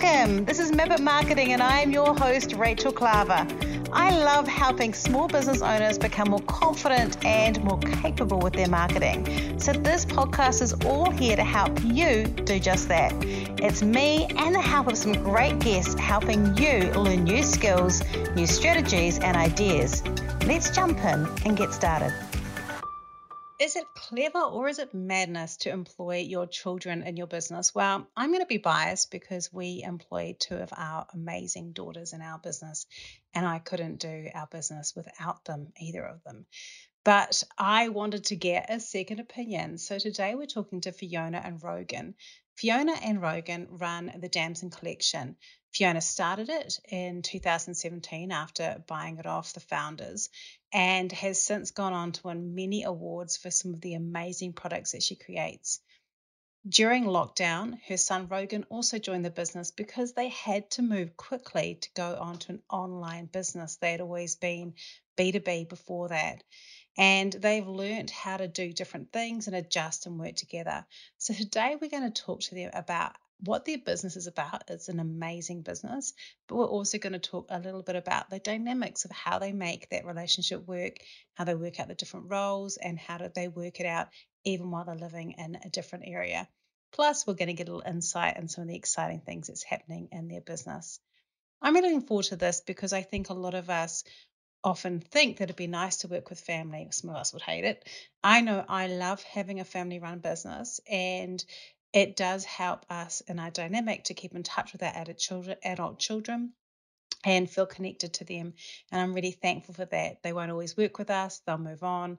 Welcome. This is Map It Marketing, and I am your host, Rachel Klaver. I love helping small business owners become more confident and more capable with their marketing. So, this podcast is all here to help you do just that. It's me and the help of some great guests helping you learn new skills, new strategies, and ideas. Let's jump in and get started. Clever or is it madness to employ your children in your business? Well, I'm going to be biased because we employ two of our amazing daughters in our business, and I couldn't do our business without them, either of them. But I wanted to get a second opinion. So today we're talking to Fiona and Rogan. Fiona and Rogan run the Damson Collection. Fiona started it in 2017 after buying it off the founders and has since gone on to win many awards for some of the amazing products that she creates. During lockdown, her son Rogan also joined the business because they had to move quickly to go on to an online business. They had always been B2B before that. And they've learned how to do different things and adjust and work together. So today we're going to talk to them about what their business is about. It's an amazing business, but we're also going to talk a little bit about the dynamics of how they make that relationship work, how they work out the different roles, and how do they work it out even while they're living in a different area. Plus, we're going to get a little insight on some of the exciting things that's happening in their business. I'm really looking forward to this because I think a lot of us often think that it'd be nice to work with family. Some of us would hate it. I know I love having a family run business and it does help us in our dynamic to keep in touch with our adult children, adult children and feel connected to them. And I'm really thankful for that. They won't always work with us, they'll move on,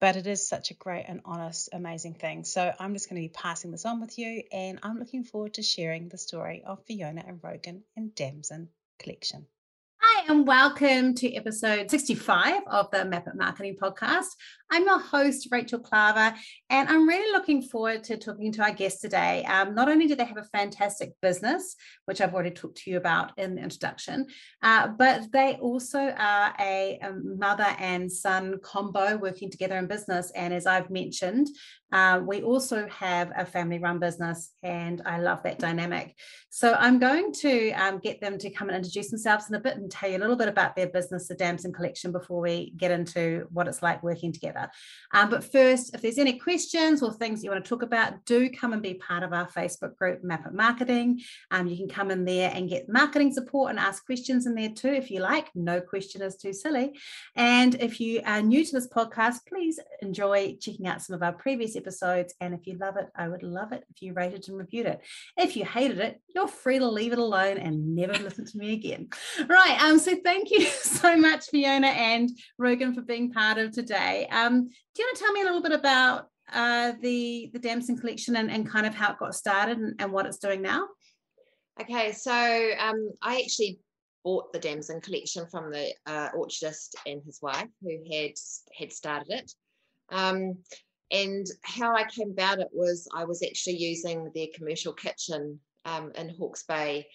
but it is such a great and honest, amazing thing. So I'm just going to be passing this on with you, and I'm looking forward to sharing the story of Fiona and Rogan and Damson collection. And welcome to episode 65 of the Map It Marketing Podcast. I'm your host, Rachel Klaver, and I'm really looking forward to talking to our guest today. Um, not only do they have a fantastic business, which I've already talked to you about in the introduction, uh, but they also are a, a, mother and son combo working together in business. And as I've mentioned, uh, we also have a family run business, and I love that dynamic. So I'm going to um, get them to come and introduce themselves in a bit and tell you a little bit about their business, the Damson Collection, before we get into what it's like working together. Um, but first, if there's any questions or things you want to talk about, do come and be part of our Facebook group, Map It Marketing. Um, you can come in there and get marketing support and ask questions in there too, if you like. No question is too silly. And if you are new to this podcast, please enjoy checking out some of our previous episodes. And if you love it, I would love it if you rated and reviewed it. If you hated it, you're free to leave it alone and never listen to me again. Right. Um, so thank you so much, Fiona and Rogan, for being part of today. Um, do you want to tell me a little bit about uh, the the Damson collection and, and kind of how it got started and, and what it's doing now? Okay, so um, I actually bought the Damson collection from the uh, orchardist and his wife who had had started it. Um, and how I came about it was I was actually using their commercial kitchen um, in Hawke's Bay,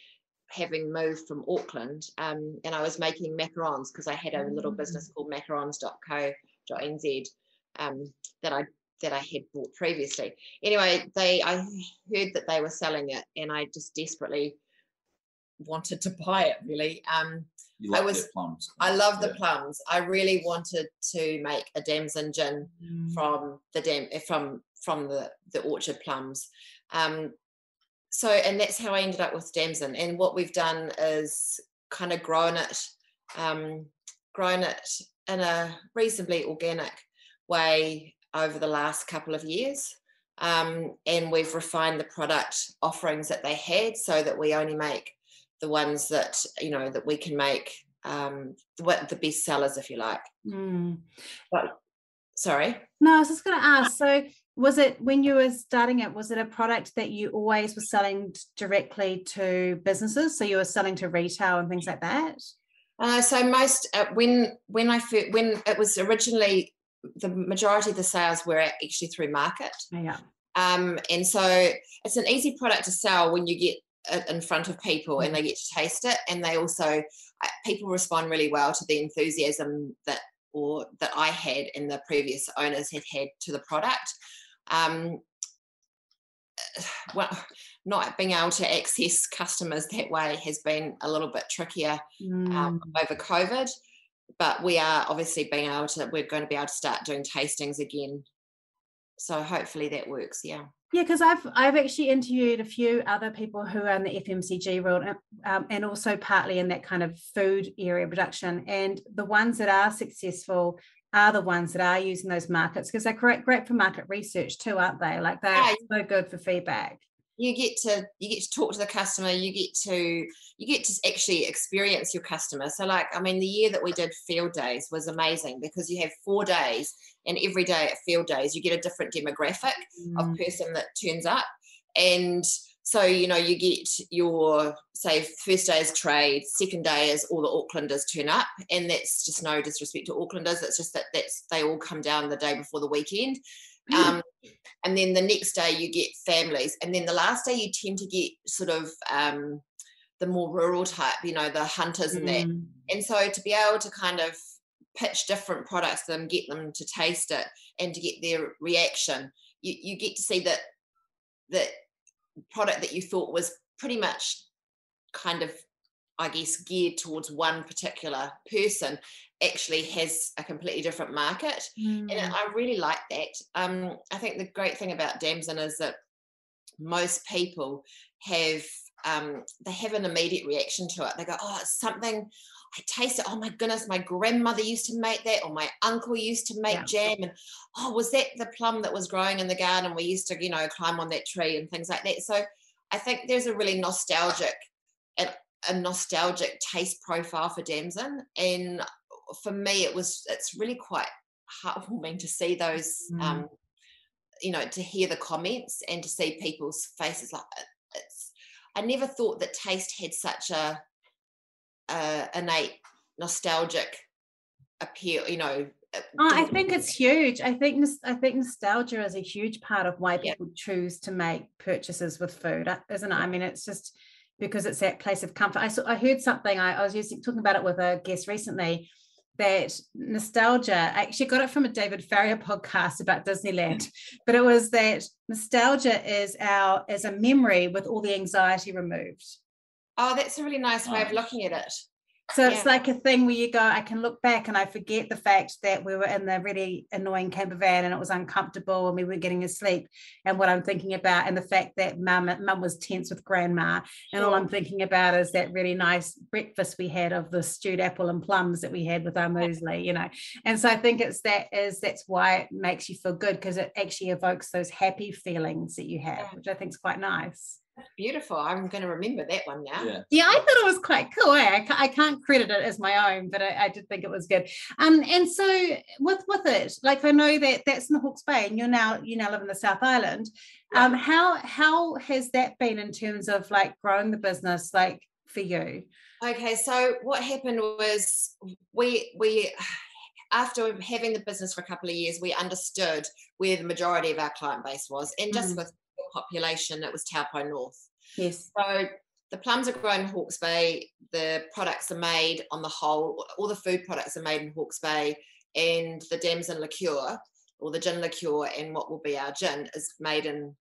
having moved from Auckland, um, and I was making macarons because I had a little mm. business called macarons.co nz um, that I that I had bought previously. Anyway, they I heard that they were selling it, and I just desperately wanted to buy it. Really, um, I was plums. I love the plums. I really wanted to make a damson gin mm. from the dam eh, from from the the orchard plums. Um, so, and that's how I ended up with damson. And what we've done is kind of grown it, um, grown it in a reasonably organic way over the last couple of years. Um, and we've refined the product offerings that they had so that we only make the ones that you know that we can make um, the, the best sellers if you like mm. but sorry no i was just going to ask so was it when you were starting it was it a product that you always were selling directly to businesses so you were selling to retail and things like that uh, so most uh, when when I when it was originally the majority of the sales were actually through market. Yeah. Um, and so it's an easy product to sell when you get in front of people and they get to taste it, and they also people respond really well to the enthusiasm that or that I had and the previous owners had had to the product. Um, well, not being able to access customers that way has been a little bit trickier um, mm. um, over COVID. But we are obviously being able to, we're going to be able to start doing tastings again. So hopefully that works. Yeah. Yeah, because I've I've actually interviewed a few other people who are in the FMCG world um, and also partly in that kind of food area production. And the ones that are successful are the ones that are using those markets because they're great, great for market research too, aren't they? Like they're yeah. so good for feedback you get to you get to talk to the customer you get to you get to actually experience your customer so like i mean the year that we did field days was amazing because you have four days and every day at field days you get a different demographic mm. of person that turns up and so you know you get your say first day is trade second day is all the aucklanders turn up and that's just no disrespect to aucklanders it's just that that's they all come down the day before the weekend. Um, and then the next day you get families and then the last day you tend to get sort of um, the more rural type you know the hunters and that mm. and so to be able to kind of pitch different products to them get them to taste it and to get their reaction you, you get to see that that product that you thought was pretty much kind of I guess geared towards one particular person actually has a completely different market. Mm. And I really like that. Um, I think the great thing about Damson is that most people have um, they have an immediate reaction to it. They go, "Oh, it's something." I taste it. Oh my goodness, my grandmother used to make that, or my uncle used to make yeah. jam. And oh, was that the plum that was growing in the garden? We used to, you know, climb on that tree and things like that. So I think there's a really nostalgic and a nostalgic taste profile for Damson. And for me, it was it's really quite heartwarming to see those, mm. um, you know, to hear the comments and to see people's faces. Like it's, I never thought that taste had such a, a innate nostalgic appeal. You know, uh, Oh, I think it's huge. I think I think nostalgia is a huge part of why people choose to make purchases with food, uh, isn't it? I mean, it's just because it's that place of comfort. I saw, I heard something. I, I was using, talking about it with a guest recently that nostalgia, I actually got it from a David Farrier podcast about Disneyland, but it was that nostalgia is our is a memory with all the anxiety removed. Oh, that's a really nice way of oh. looking at it. So yeah. it's like a thing where you go, I can look back and I forget the fact that we were in the really annoying camper van and it was uncomfortable and we were getting asleep. And what I'm thinking about, and the fact that mum, mum was tense with grandma. And sure. all I'm thinking about is that really nice breakfast we had of the stewed apple and plums that we had with our muesli, you know. And so I think it's that is that's why it makes you feel good because it actually evokes those happy feelings that you have, which I think is quite nice beautiful. I'm going to remember that one now. Yeah, yeah I thought it was quite cool. Eh? I, I can't credit it as my own, but I, I, did think it was good. Um, and so with with it, like I know that that's in the Hawke's Bay, and you're now you now live in the South Island. Um, how how has that been in terms of like growing the business, like for you? Okay, so what happened was we we after having the business for a couple of years, we understood where the majority of our client base was, and just mm. with population, that was Taupo North. Yes. So the plums are grown in Hawke's Bay. The products are made on the whole, all the food products are made in Hawke's Bay, and the Damson liqueur or the gin liqueur and what will be our gin is made in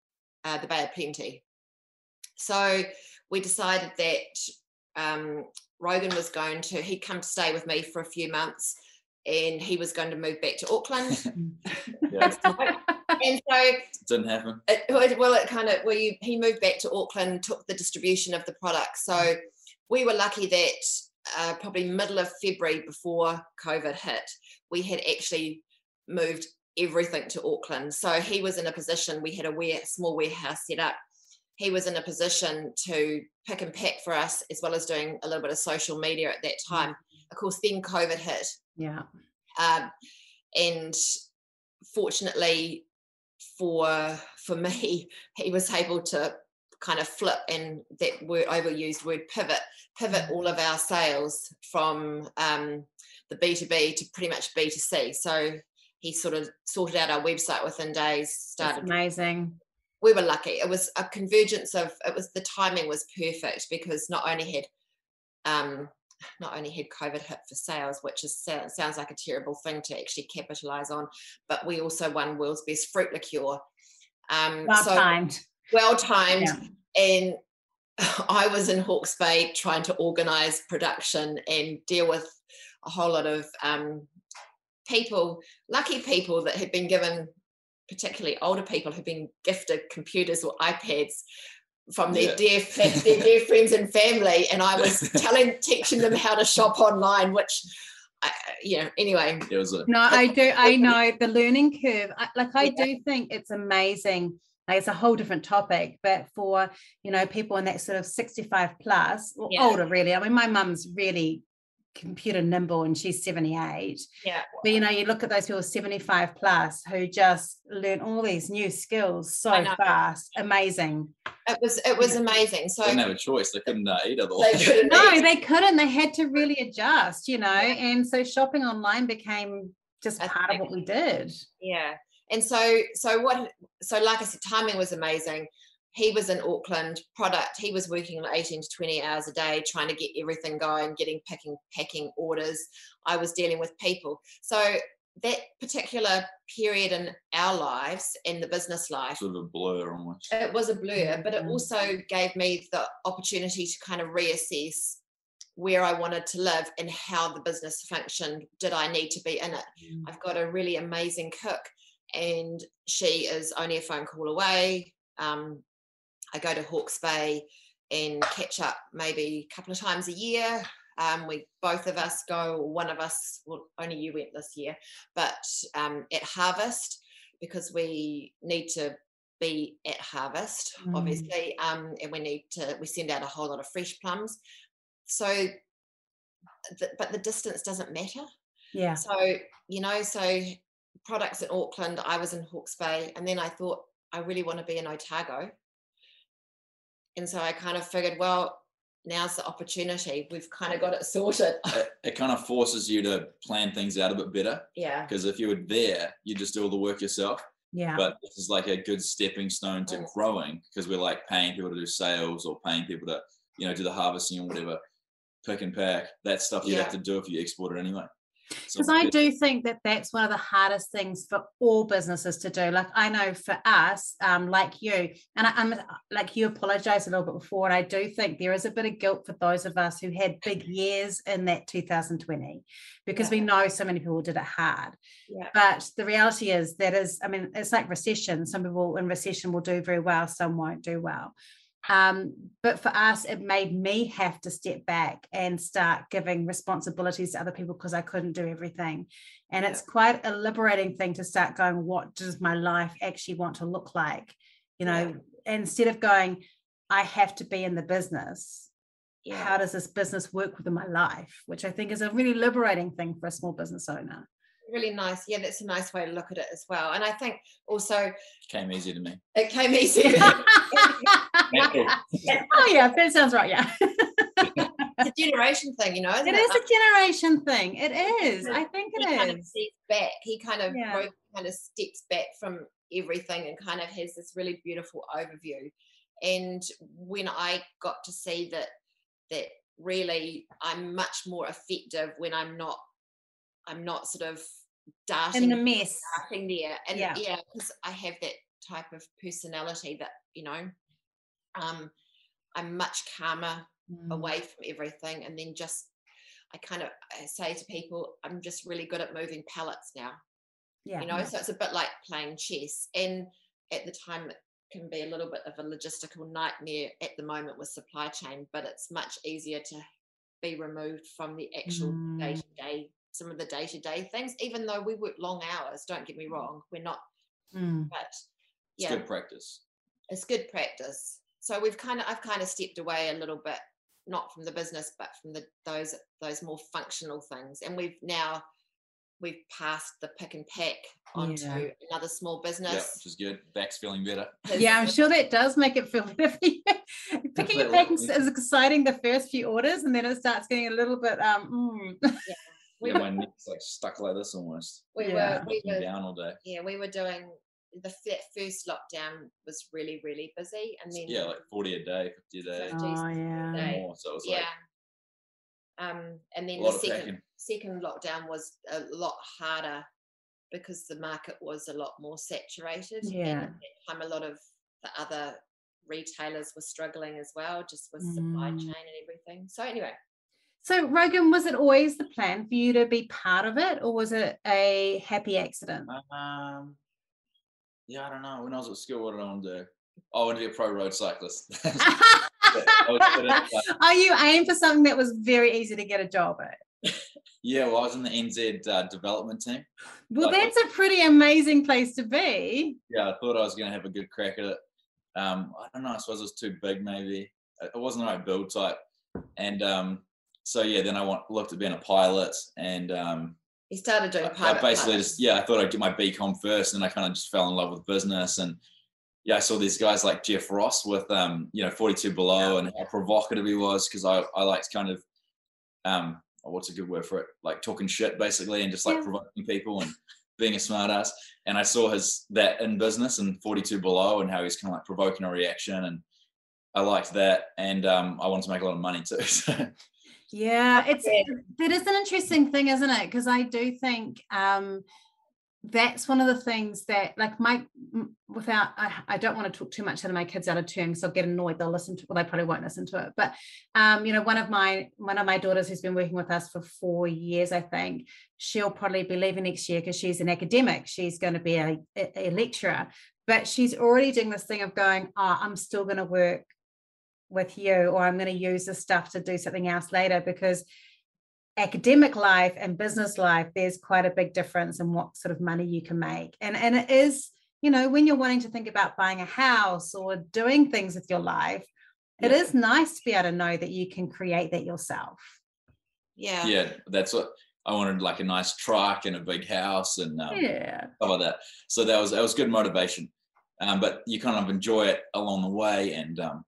uh, the Bay of Plenty. So we decided that um, Rogan was going to, he'd come to stay with me for a few months and he was going to move back to Auckland. and so it didn't happen. It, well, it kind of well, you, he moved back to Auckland, took the distribution of the product. So we were lucky that uh, probably middle of February before COVID hit, we had actually moved everything to Auckland. So he was in a position. We had a ware, small warehouse set up. He was in a position to pick and pack for us, as well as doing a little bit of social media at that time. Of course, then COVID hit. Yeah. Um, and fortunately, for for me, he was able to kind of flip and that word overused word pivot, pivot mm. all of our sales from um, the B2B to pretty much B2C. So he sort of sorted out our website within days, started That's amazing. We were lucky. It was a convergence of it was the timing was perfect because not only had um, not only had COVID hit for sales, which is sounds like a terrible thing to actually capitalize on, but we also won world's best fruit liqueur. Um, well so, timed. Well timed. Yeah. and I was in Hawke's Bay trying to organize production and deal with a whole lot of um, people, lucky people that had been given, particularly older people who've been gifted computers or iPads from their yeah. dear their dear friends and family, and I was telling teaching them how to shop online, which. I, you know, anyway. It was a, no, I do. I know the learning curve. I, like, I yeah. do think it's amazing like it's a whole different topic but for you know people in that sort of 65 plus or yeah. older really i mean my mum's really computer nimble and she's 78 yeah. But you know you look at those people 75 plus who just learn all these new skills so fast. Amazing. It was it was amazing. So they didn't have a choice. They couldn't uh, eat otherwise. They no eat. they couldn't. They had to really adjust you know and so shopping online became just That's part of what we did. Yeah. And so so what so like i said timing was amazing he was in auckland product he was working on 18 to 20 hours a day trying to get everything going getting packing, packing orders i was dealing with people so that particular period in our lives in the business life sort of a blur almost it was a blur but it mm-hmm. also gave me the opportunity to kind of reassess where I wanted to live and how the business functioned. Did I need to be in it? Mm. I've got a really amazing cook and she is only a phone call away. Um, I go to Hawke's Bay and catch up maybe a couple of times a year. Um, we both of us go, one of us, well, only you went this year, but um, at harvest because we need to be at harvest, mm. obviously, um, and we need to we send out a whole lot of fresh plums. So, th- but the distance doesn't matter. Yeah. So you know, so products in Auckland, I was in Hawke's Bay, and then I thought I really want to be in Otago. And so I kind of figured, well, now's the opportunity. We've kind of got it sorted. It, it kind of forces you to plan things out a bit better. Yeah. Because if you were there, you'd just do all the work yourself. Yeah. But this is like a good stepping stone to mm. growing because we're like paying people to do sales or paying people to, you know, do the harvesting or whatever, pick and pack. That stuff you yeah. have to do if you export it anyway because I do think that that's one of the hardest things for all businesses to do. Like I know for us, um, like you, and I, am like you apologized a little bit before, and I do think there is a bit of guilt for those of us who had big years in that 2020, because yeah. we know so many people did it hard. Yeah. But the reality is that is, I mean, it's like recession. Some people in recession will do very well, some won't do well. Um, but for us, it made me have to step back and start giving responsibilities to other people because I couldn't do everything. And it's quite a liberating thing to start going, what does my life actually want to look like? You know, yeah. instead of going, I have to be in the business. Yeah. How does this business work within my life? Which I think is a really liberating thing for a small business owner really nice. Yeah, that's a nice way to look at it as well. And I think also came easy to me. It came easy. oh yeah, that sounds right. Yeah. it's a generation thing, you know. It, it is a generation thing. It is. I think it he is. Kind of back. He kind of yeah. broke, kind of steps back from everything and kind of has this really beautiful overview. And when I got to see that that really I'm much more effective when I'm not I'm not sort of darting in the mess darting there and yeah yeah because i have that type of personality that you know um i'm much calmer mm. away from everything and then just i kind of I say to people i'm just really good at moving pallets now yeah you know yeah. so it's a bit like playing chess and at the time it can be a little bit of a logistical nightmare at the moment with supply chain but it's much easier to be removed from the actual mm. day-to-day some of the day to day things, even though we work long hours. Don't get me mm. wrong, we're not, mm. but yeah, it's good practice. It's good practice. So we've kind of, I've kind of stepped away a little bit, not from the business, but from the those those more functional things, and we've now we've passed the pick and pack onto yeah. another small business. Yeah, which is good. Back's feeling better. Yeah, I'm sure that does make it feel better. Picking and packing is exciting the first few orders, and then it starts getting a little bit um. Mm. Yeah we yeah, my neck's like stuck like this almost. We yeah. were we were down all day. Yeah, we were doing the first lockdown was really really busy, and then yeah, like forty a day, fifty a day. Oh yeah. More, so it was yeah. Like, um, and then the second second lockdown was a lot harder because the market was a lot more saturated. Yeah. And at that time, a lot of the other retailers were struggling as well, just with mm. supply chain and everything. So anyway. So Rogan, was it always the plan for you to be part of it, or was it a happy accident? Um, yeah, I don't know. When I was at school, what did I want to do? I wanted to be a pro road cyclist. oh, you aimed for something that was very easy to get a job at. Yeah, well, I was in the NZ uh, development team. Well, like, that's a pretty amazing place to be. Yeah, I thought I was going to have a good crack at it. Um, I don't know. I suppose it was too big, maybe. It wasn't the right build type. And um, so, yeah, then I want, looked at being a pilot and um, he started doing pilot. I basically pilots. just, yeah, I thought I'd get my BCom first and then I kind of just fell in love with business and yeah, I saw these guys like Geoff Ross with um, you know, 42 below yeah. and how provocative he was because I, I liked kind of um what's a good word for it? Like talking shit basically and just like yeah. provoking people and being a smartass. And I saw his that in business and 42 below and how he's kind of like provoking a reaction and I liked that and um I wanted to make a lot of money too. So yeah, it's it is an interesting thing, isn't it? Because I do think um that's one of the things that like my without I, I, don't want to talk too much out of my kids out of turn because I'll get annoyed they'll listen to well they probably won't listen to it but um you know one of my one of my daughters who's been working with us for four years I think she'll probably be leaving next year because she's an academic she's going to be a, a, lecturer but she's already doing this thing of going oh I'm still going to work with you or I'm going to use this stuff to do something else later because academic life and business life there's quite a big difference in what sort of money you can make. And and it is you know when you're wanting to think about buying a house or doing things with your life yeah. it is nice to be able to know that you can create that yourself. Yeah. Yeah that's what I wanted like a nice truck and a big house and um, yeah. stuff like that. So that was that was good motivation. Um, but you kind of enjoy it along the way and um,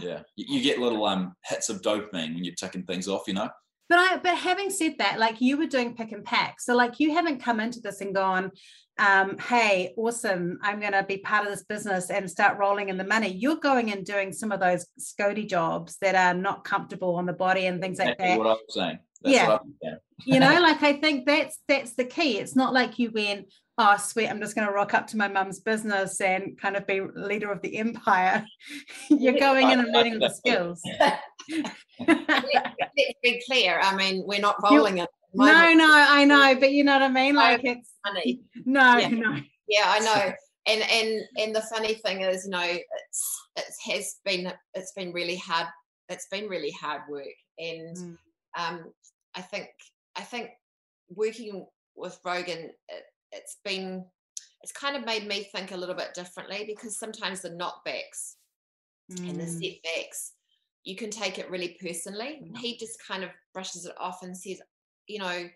yeah you, you get little um hits of dopamine when you're ticking things off you know but I but having said that, like you were doing pick and pack. So like you haven't come into this and gone, um, hey, awesome, I'm gonna be part of this business and start rolling in the money. You're going and doing some of those Scody jobs that are not comfortable on the body and things like that. That's what I'm saying. That's yeah. you know, like I think that's that's the key. It's not like you went, oh sweet, I'm just gonna rock up to my mum's business and kind of be leader of the empire. You're going in and learning the skills. let's be clear. I mean, we're not rolling it. No, no, I know, but you know what I mean. Like it's funny. No, yeah. no. Yeah, I know. And and and the funny thing is, you know, it's it has been it's been really hard. It's been really hard work, and mm. um, I think I think working with Rogan, it, it's been it's kind of made me think a little bit differently because sometimes the knockbacks mm. and the mm. setbacks you can take it really personally. And he just kind of brushes it off and says, you know,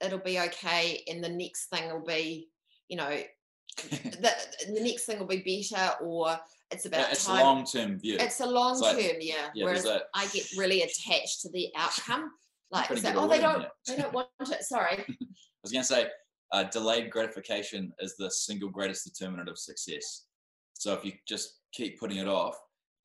it'll be okay. And the next thing will be, you know, the, the next thing will be better or it's about yeah, it's time. a long term view. It's a long term, yeah. yeah. Whereas that... I get really attached to the outcome. Like, so, oh, they don't, they don't want it. Sorry. I was going to say, uh, delayed gratification is the single greatest determinant of success. So if you just keep putting it off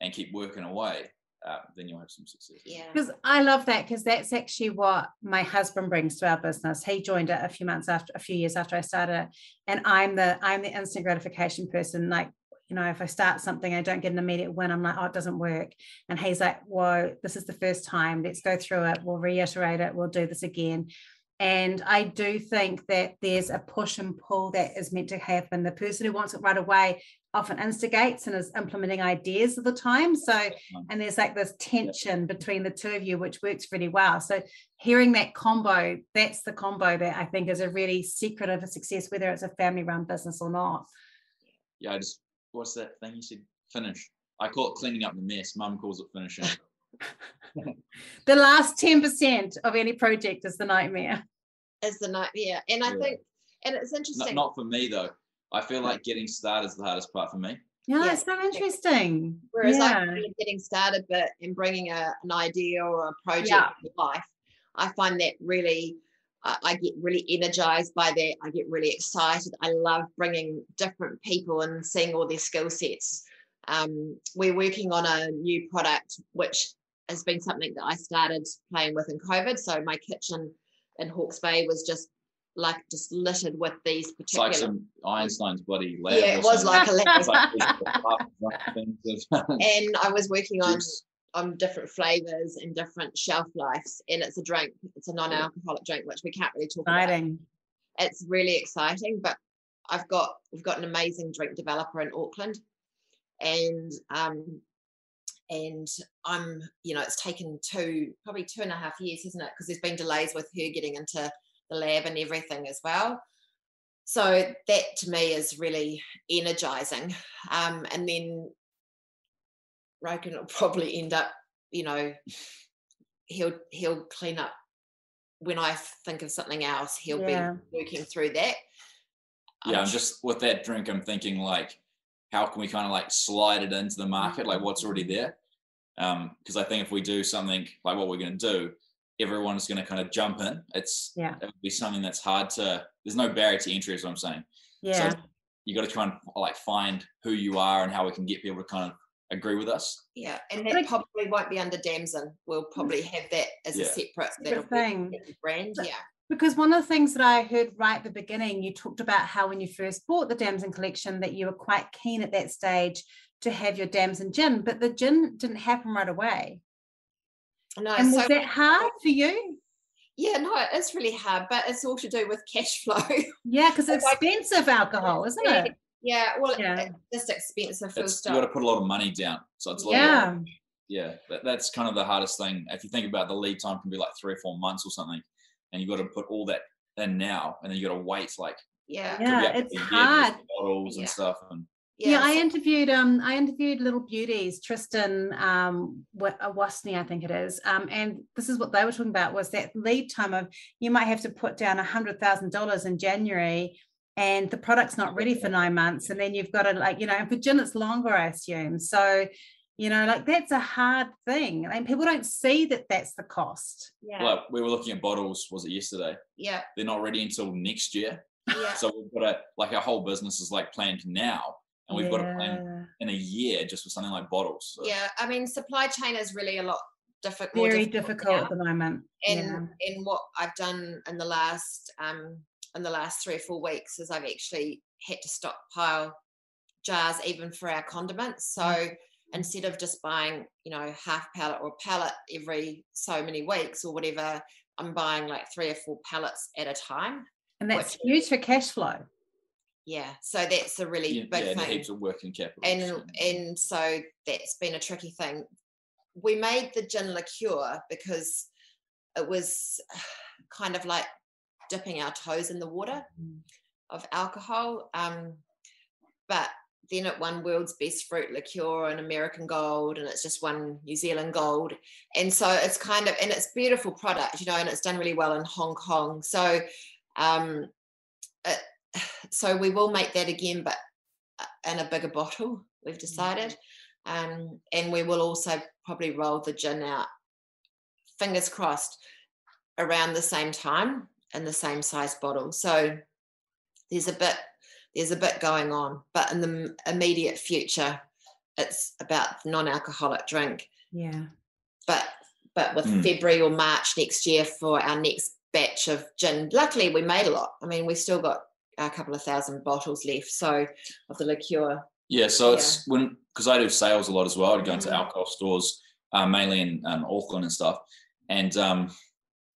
and keep working away, uh, then you'll have some success. Yeah. Because I love that because that's actually what my husband brings to our business. He joined it a few months after, a few years after I started it, and I'm the I'm the instant gratification person. Like you know, if I start something, I don't get an immediate win. I'm like, oh, it doesn't work. And he's like, whoa, this is the first time. Let's go through it. We'll reiterate it. We'll do this again. And I do think that there's a push and pull that is meant to happen. The person who wants it right away often instigates and is implementing ideas at the time. So, and there's like this tension between the two of you, which works really well. So, hearing that combo, that's the combo that I think is a really secret of a success, whether it's a family run business or not. Yeah, I just, what's that thing you said? Finish. I call it cleaning up the mess. Mum calls it finishing. the last 10% of any project is the nightmare. Is the nightmare. And I yeah. think, and it's interesting. Not, not for me though. I feel like getting started is the hardest part for me. Yeah, yeah. it's so interesting. Whereas yeah. I'm getting started, but in bringing a, an idea or a project yeah. to life, I find that really, uh, I get really energized by that. I get really excited. I love bringing different people and seeing all their skill sets. Um, we're working on a new product, which has been something that I started playing with in COVID. So my kitchen in Hawke's Bay was just like just littered with these It's like particular. some Einstein's bloody lab. yeah, it was like a lab. like these things of- and I was working on Juice. on different flavors and different shelf lives. And it's a drink. It's a non-alcoholic drink, which we can't really talk about. Exciting. It's really exciting. But I've got we've got an amazing drink developer in Auckland, and um, and I'm you know it's taken two probably two and a half years, isn't it? Because there's been delays with her getting into the lab and everything as well. So that to me is really energizing. Um, and then Rogan will probably end up, you know, he'll he'll clean up when I think of something else. He'll Yeah. be working through that. yeah, I'm sh- just with that drink, I'm thinking like, how can we kind of like slide it into the market, like what's already there? Um, because I think if we do something like what we're going to do, everyone's going to kind of jump in. It's Yeah. it would be something that's hard to. There's no barrier to entry, is what I'm saying. Yeah. So you got to try and like find who you are and how we can get people to kind of agree with us. yeah, and But that I- probably won't be under Damson. We'll probably have that as a separate, Separate thing. brand. But- Yeah. Because one of the things that I heard right at the beginning, you talked about how when you first bought the Damson collection, that you were quite keen at that stage to have your Damson gin, but the gin didn't happen right away. No, and was so that hard for you? yeah, no, it's really hard, but it's all to do with cash flow. Yeah, because it's expensive alcohol, isn't it? yeah, well, Yeah. it's expensive full It's you got to put a lot of money down. So it's a lot of Yeah. yeah, that, that's kind of the hardest thing. If you think about the lead time can be like three or four months or something, and you've got to put all that in now, and then you got to wait like Yeah, Yeah, it's a year with hard. bottles Yeah. and stuff. And Yeah, I interviewed um I interviewed Little Beauties, Tristan um Wa- uh, Wasney, I think it is. Um, and this is what they were talking about was that lead time of you might have to put down a hundred thousand dollars in January and the product's not ready for nine months. And then you've got to like, you know, and for gin it's longer, I assume. So, you know, like that's a hard thing. And people don't see that that's the cost. yeah, like we were looking at bottles, was it yesterday? yeah, They're not ready until next year. yeah. So we've got a like our whole business is like planned now, and we've got a plan in a year just for something like bottles. So, yeah i mean supply chain is really a lot difficult Very difficult difficult at the moment. and yeah. and what i've done in the last um in the last three or four weeks is i've actually had to stockpile jars even for our condiments so Mm. Instead of just buying you know half pallet or pallet every so many weeks or whatever i'm buying like three or four pallets at a time And that's which- huge for cash flow. yeah so that's a really yeah, big yeah, thing heaps of working capital. and so- and so that's been a tricky thing we made the gin liqueur because it was kind of like dipping our toes in the water of alcohol um but then it won world's best fruit liqueur and american gold and it's just won new zealand gold. And so it's kind of and it's beautiful product you know and it's done really well in hong kong. So um it, so we will make that again but uh, in a bigger bottle we've decided. Um and we will also probably roll the gin out fingers crossed around the same time in the same size bottle. So there's a bit there's a bit going on but in the immediate future it's about non-alcoholic drink Yeah. but but with Mm. february or march next year for our next batch of gin luckily we made a lot i mean we still got a couple of thousand bottles left so of the liqueur Yeah, so Yeah. it's when because I do sales a lot as well. I go into Mhm. alcohol stores, uh, mainly in um, Auckland and stuff, and um,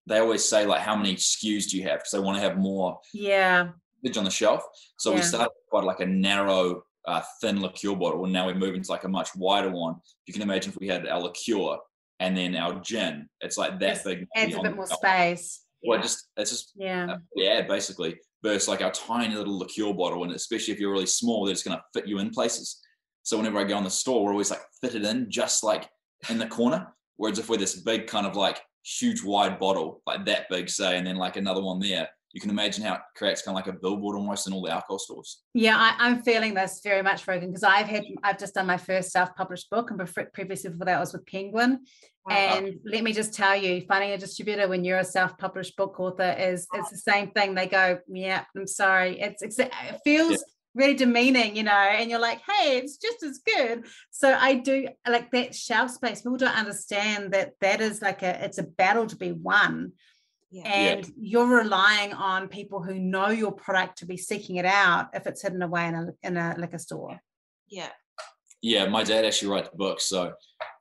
they always say like, "How many SKUs do you have?" Because they want to have more Yeah. Image on the shelf. So we started with quite like a narrow, uh, thin liqueur bottle, and now we're moving to like a much wider one. You can imagine if we had our liqueur and then our gin, it's like that Yes, big. Adds a bit more space. Well, it just it's just Yeah. uh, yeah, basically versus like our tiny little liqueur bottle, and especially if you're really small, they're just going to fit you in places. So whenever I go in the store, we're always like fitted in just like in the corner. Whereas if we're this big kind of like huge wide bottle, like that big, say, and then like another one there, you can imagine how it creates kind of like a billboard almost in all the alcohol stores. Yeah, I, I'm feeling this very much, Rogan, because I've had I've just done my first self-published book, and bef- previously before that was with Penguin. Oh, and let me just tell you, finding a distributor when you're a self-published book author is it's the same thing. They go, yeah, I'm sorry. It's, it's it feels really demeaning, you know, and you're like, hey, it's just as good. So I do like that shelf space. People don't understand that that is like a it's a battle to be won. Yeah. and you're relying on people who know your product to be seeking it out if it's hidden away in a in a liquor store. Yeah. Yeah, my dad actually writes books, so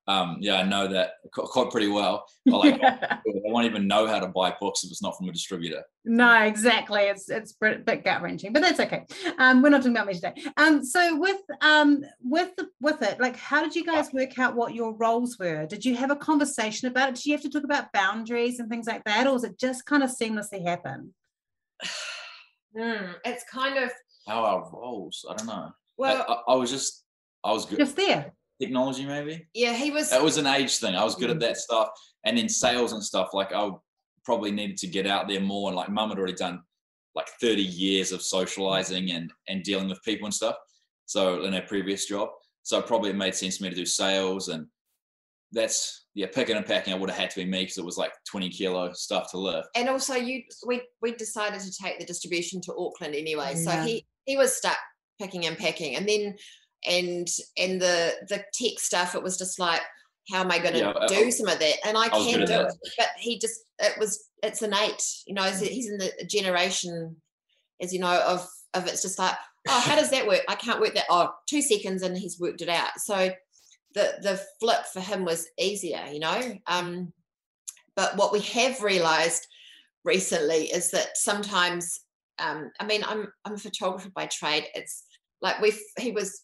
um, yeah, I know that quite pretty well. I like Yeah. I won't even know how to buy books if it's not from a distributor. No, exactly. It's it's a bit gut wrenching, but that's okay. Um, we're not talking about me today. Um, so with um with the with it, like, how did you guys work out what your roles were? Did you have a conversation about it? Did you have to talk about boundaries and things like that, or was it just kind of seamlessly happen? Mm, it's kind of How our roles, I don't know. I, well, I, I was just, I was good. Just there. Technology, maybe. yeah, he was. It was an age thing. I was good Mm. at that stuff, and then sales and stuff. Like I probably needed to get out there more. And like mum had already done like 30 years of socializing and and dealing with people and stuff. So in her previous job, so probably it made sense for me to do sales and that's yeah picking and packing. I would have had to be me because it was like 20 kilo stuff to lift. and also you we we decided to take the distribution to Auckland anyway. So he he was stuck picking and packing. And then and and the the tech stuff, it was just like, how am I gonna Yeah, I- do some of that? And I I can do it. But he just it was it's innate, you know, he's- he's in the generation as you know, of of it's just like, oh, how does that work? I can't work that. Oh, two seconds and he's worked it out. So the the flip for him was easier, you know. Um, but what we have realized recently is that sometimes, um, I mean, I'm I'm a photographer by trade. It's like we he was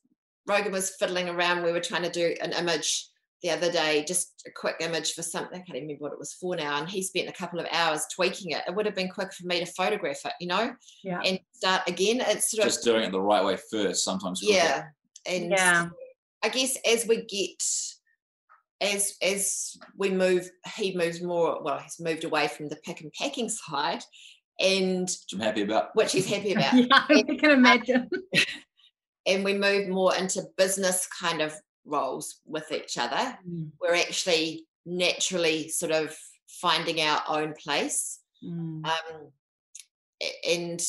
Rogan was fiddling around. We were trying to do an image the other day, just a quick image for something. I can't even remember what it was for now. And he spent a couple of hours tweaking it. It would have been quick for me to photograph it, you know, Yeah. and start again. It's sort of Just doing it the right way first. Sometimes. quicker. yeah and Yeah. i guess as we get as as we move he moves more well he's moved away from the pick and packing side and Which I'm happy about. which he's happy about yeah, I can imagine. and we move more into business kind of roles with each other we're actually naturally sort of finding our own place Mm. um and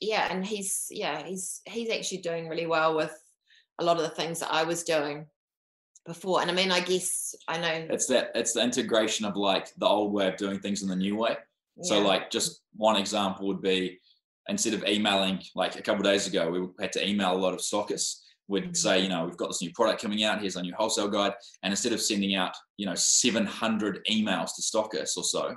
yeah and he's yeah he's he's actually doing really well with a lot of the things that i was doing before and i mean i guess i know It's that. It's the integration of like the old way of doing things and the new way. So like just one example would be instead of emailing like a couple of days ago, we had to email a lot of stockists. We'd Mhm. say, you know, we've got this new product coming out. Here's our new wholesale guide. And instead of sending out, you know, 700 emails to stockists or so,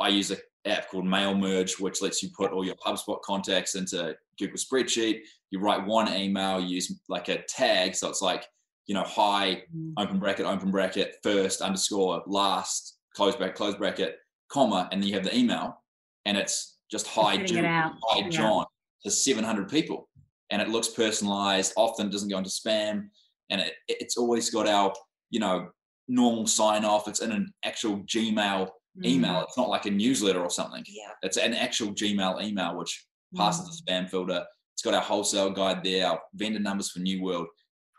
I use an app called Mail Merge, which lets you put all your HubSpot contacts into Google spreadsheet. You write one email, you use like a tag. So it's like, you know, hi, Mm. open bracket, open bracket, first underscore, last, close bracket, close bracket, comma, and then you have the email, and it's just hi, Sending it Julie, out, hi, yeah. John, to 700 people, and it looks personalized. Often doesn't go into spam, and it, it's always got our, you know, normal sign off. It's in an actual Gmail Mm. email. It's not like a newsletter or something. yeah It's an actual Gmail email, which passes Mm. the spam filter. It's got our wholesale guide there, our vendor numbers for New World.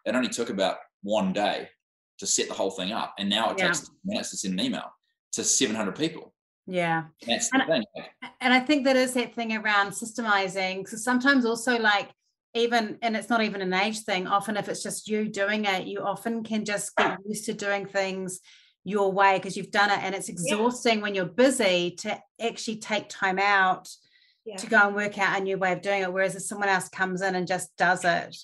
It only took about one day to set the whole thing up. And now it Yeah. takes minutes to send an email to 700 people. Yeah. That's the And thing. And I think that is that thing around systemizing. So sometimes also like even and it's not even an age thing. Often if it's just you doing it, you often can just get used to doing things your way because you've done it and it's exhausting when you're busy to actually take time out yeah to go and work out a new way of doing it. Whereas if someone else comes in and just does it.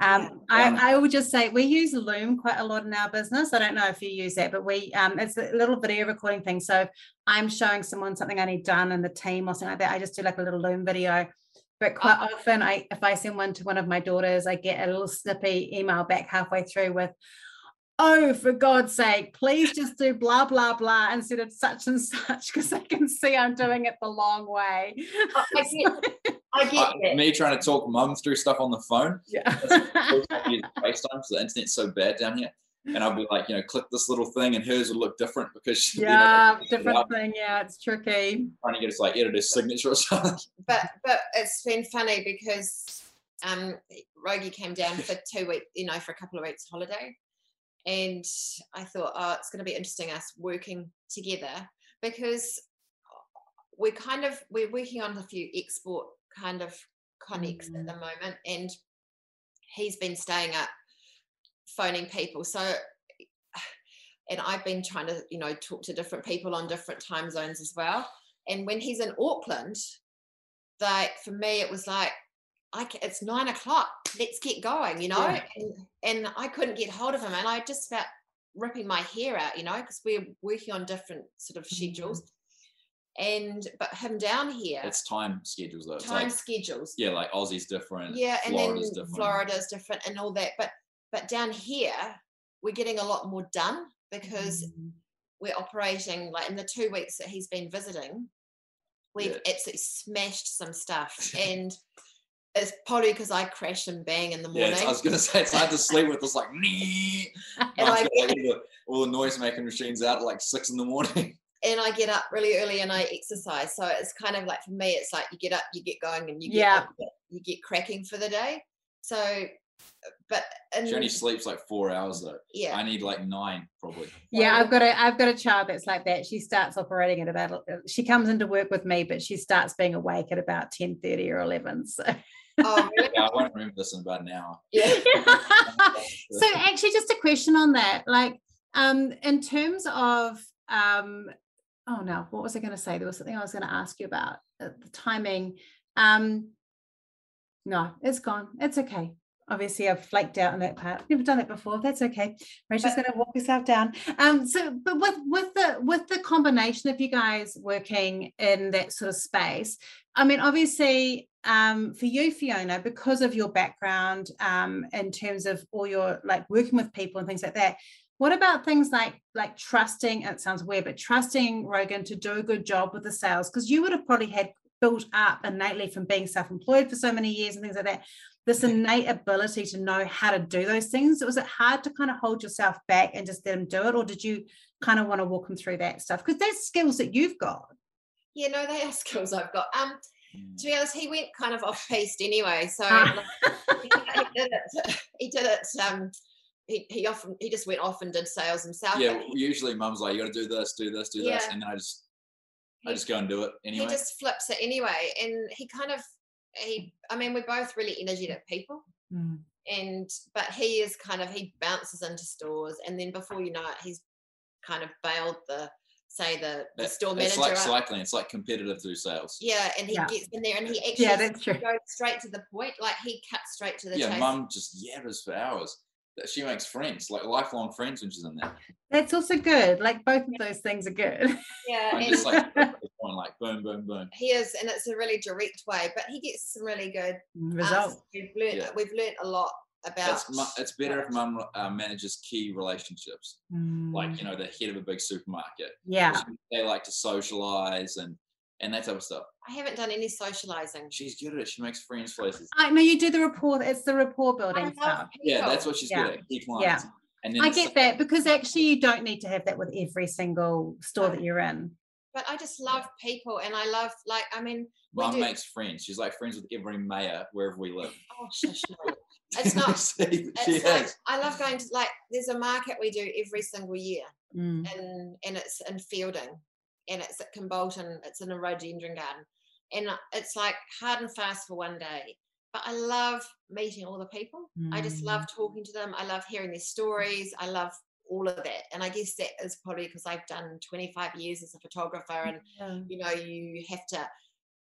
Um, Yeah. I, I would just say we use Loom quite a lot in our business. I don't know if you use that, but we um, it's a little video recording thing. So if I'm showing someone something I need done in the team or something like that, I just do like a little Loom video. But quite often, I if I send one to one of my daughters, I get a little snippy email back halfway through with, "Oh, for God's sake, please just do blah blah blah instead of such and such," because I can see I'm doing it the long way. I, I get, I get uh, that. me trying to talk mum through stuff on the phone. yeah. FaceTime because the internet's so bad down here. And I'll be like, you know, click this little thing, and hers will look different because she, you know, yeah, it's different thing. Yeah, it's tricky. trying to get us like edit his signature or something. but but it's been funny because um Rogie came down for two weeks, you know, for a couple of weeks holiday. And I thought, oh, it's going to be interesting us working together because we're kind of we're working on a few export kind of connects at mm-hmm. the moment, and he's been staying up phoning people. So and I've been trying to, you know, talk to different people on different time zones as well. And when he's in Auckland, like for me, it was like, I ca- it's nine o'clock. Let's get going, you know. Yeah. And, and I couldn't get hold of him, and I just felt ripping my hair out, you know, because we're working on different sort of mm-hmm. schedules. And but him down here, It's time schedules though. Time like schedules. yeah, like Aussie's different. Yeah, and Florida's then different. Florida's different and all that. But but down here, we're getting a lot more done because Mm. we're operating like in the two weeks that he's been visiting, we've Yeah. absolutely smashed some stuff. and it's probably because I crash and bang in the morning. it's, I was gonna say it's hard to sleep with. It's like, "Nee." And I- like, all, the, all the noise making machines out at like six in the morning. And I get up really early and I exercise. So it's kind of like for me, it's like you get up, you get going, and you get Yeah. up, you get cracking for the day. So, but and She only sleeps like four hours though. yeah, I need like nine probably. Yeah, I've got a I've got a child that's like that. She starts operating at about she comes into work with me, but she starts being awake at about 10 30 or 11. So oh really? Yeah, I won't remember this in about an hour. Yeah. so actually just a question on that like um in terms of um oh no what was i going to say? There was something i was going to ask you about uh, the timing. Um no it's gone. It's okay obviously i've flaked out on that part. Never done that before that's okay. Rachel's going to walk herself down. Um so but with with the with the combination of you guys working in that sort of space I mean, obviously, um, for you, Fiona, because of your background um, in terms of all your like working with people and things like that, what about things like like trusting? It sounds weird, but trusting Rogan to do a good job with the sales? Because you would have probably had built up innately from being self-employed for so many years and things like that. This innate ability to know how to do those things. Was it hard to kind of hold yourself back and just let them do it, or did you kind of want to walk them through that stuff? Because that's skills that you've got. Yeah, no, they are skills I've got. Um, Mm. to be honest, he went kind of off piste anyway. So Ah. like, he, he did it. He did it. Um, he, he often he just went off and did sales himself. Yeah, he, usually mum's like, you gotta do this, do this, do this. And then I just I He- just go and do it anyway. he just flips it anyway, and he kind of he. I mean, we're both really energetic people, Mm. and but he is kind of he bounces into stores, and then before you know it, he's kind of bailed the say the, the That- store it's like up. cycling, it's like competitive through sales. Yeah, and he Yeah. gets in there and he actually Yeah, goes straight to the point. Like he cuts straight to the Yeah, chase. mum just yabbers for hours. That She makes friends, like lifelong friends when she's in there. That's also good. Like both of those things are good. Yeah, and just like straight to the point, like boom, boom, boom. he is, and it's a really direct way. But he gets some really good results. We've learned Yeah. we've learned a lot about. It's, it's better if mum uh, manages key relationships, like you know the head of a big supermarket. Mm. yeah. They like to socialize and and that type of stuff. I haven't done any socializing. She's good at it. She makes friends places. I know you do the rapport. It's the rapport building love stuff. Yeah, that's what she's Yeah. good at. Key clients. And then I get sa- that because actually you don't need to have that with every single store that you're in. But I just love people, and I love like I mean, we Mum do- makes friends. She's like friends with every mayor wherever we live. oh shush, no. It's not. she, It's she like, is. I love going to like. There's a market we do every single year, Mm. and and it's in Feilding, and it's at Kimbolton. It's in a rhododendron garden, and it's like hard and fast for one day. But I love meeting all the people. I just Mm. love talking to them. I love hearing their stories. I love all of that, and I guess that is probably because I've done 25 years as a photographer, and Yeah. you know you have to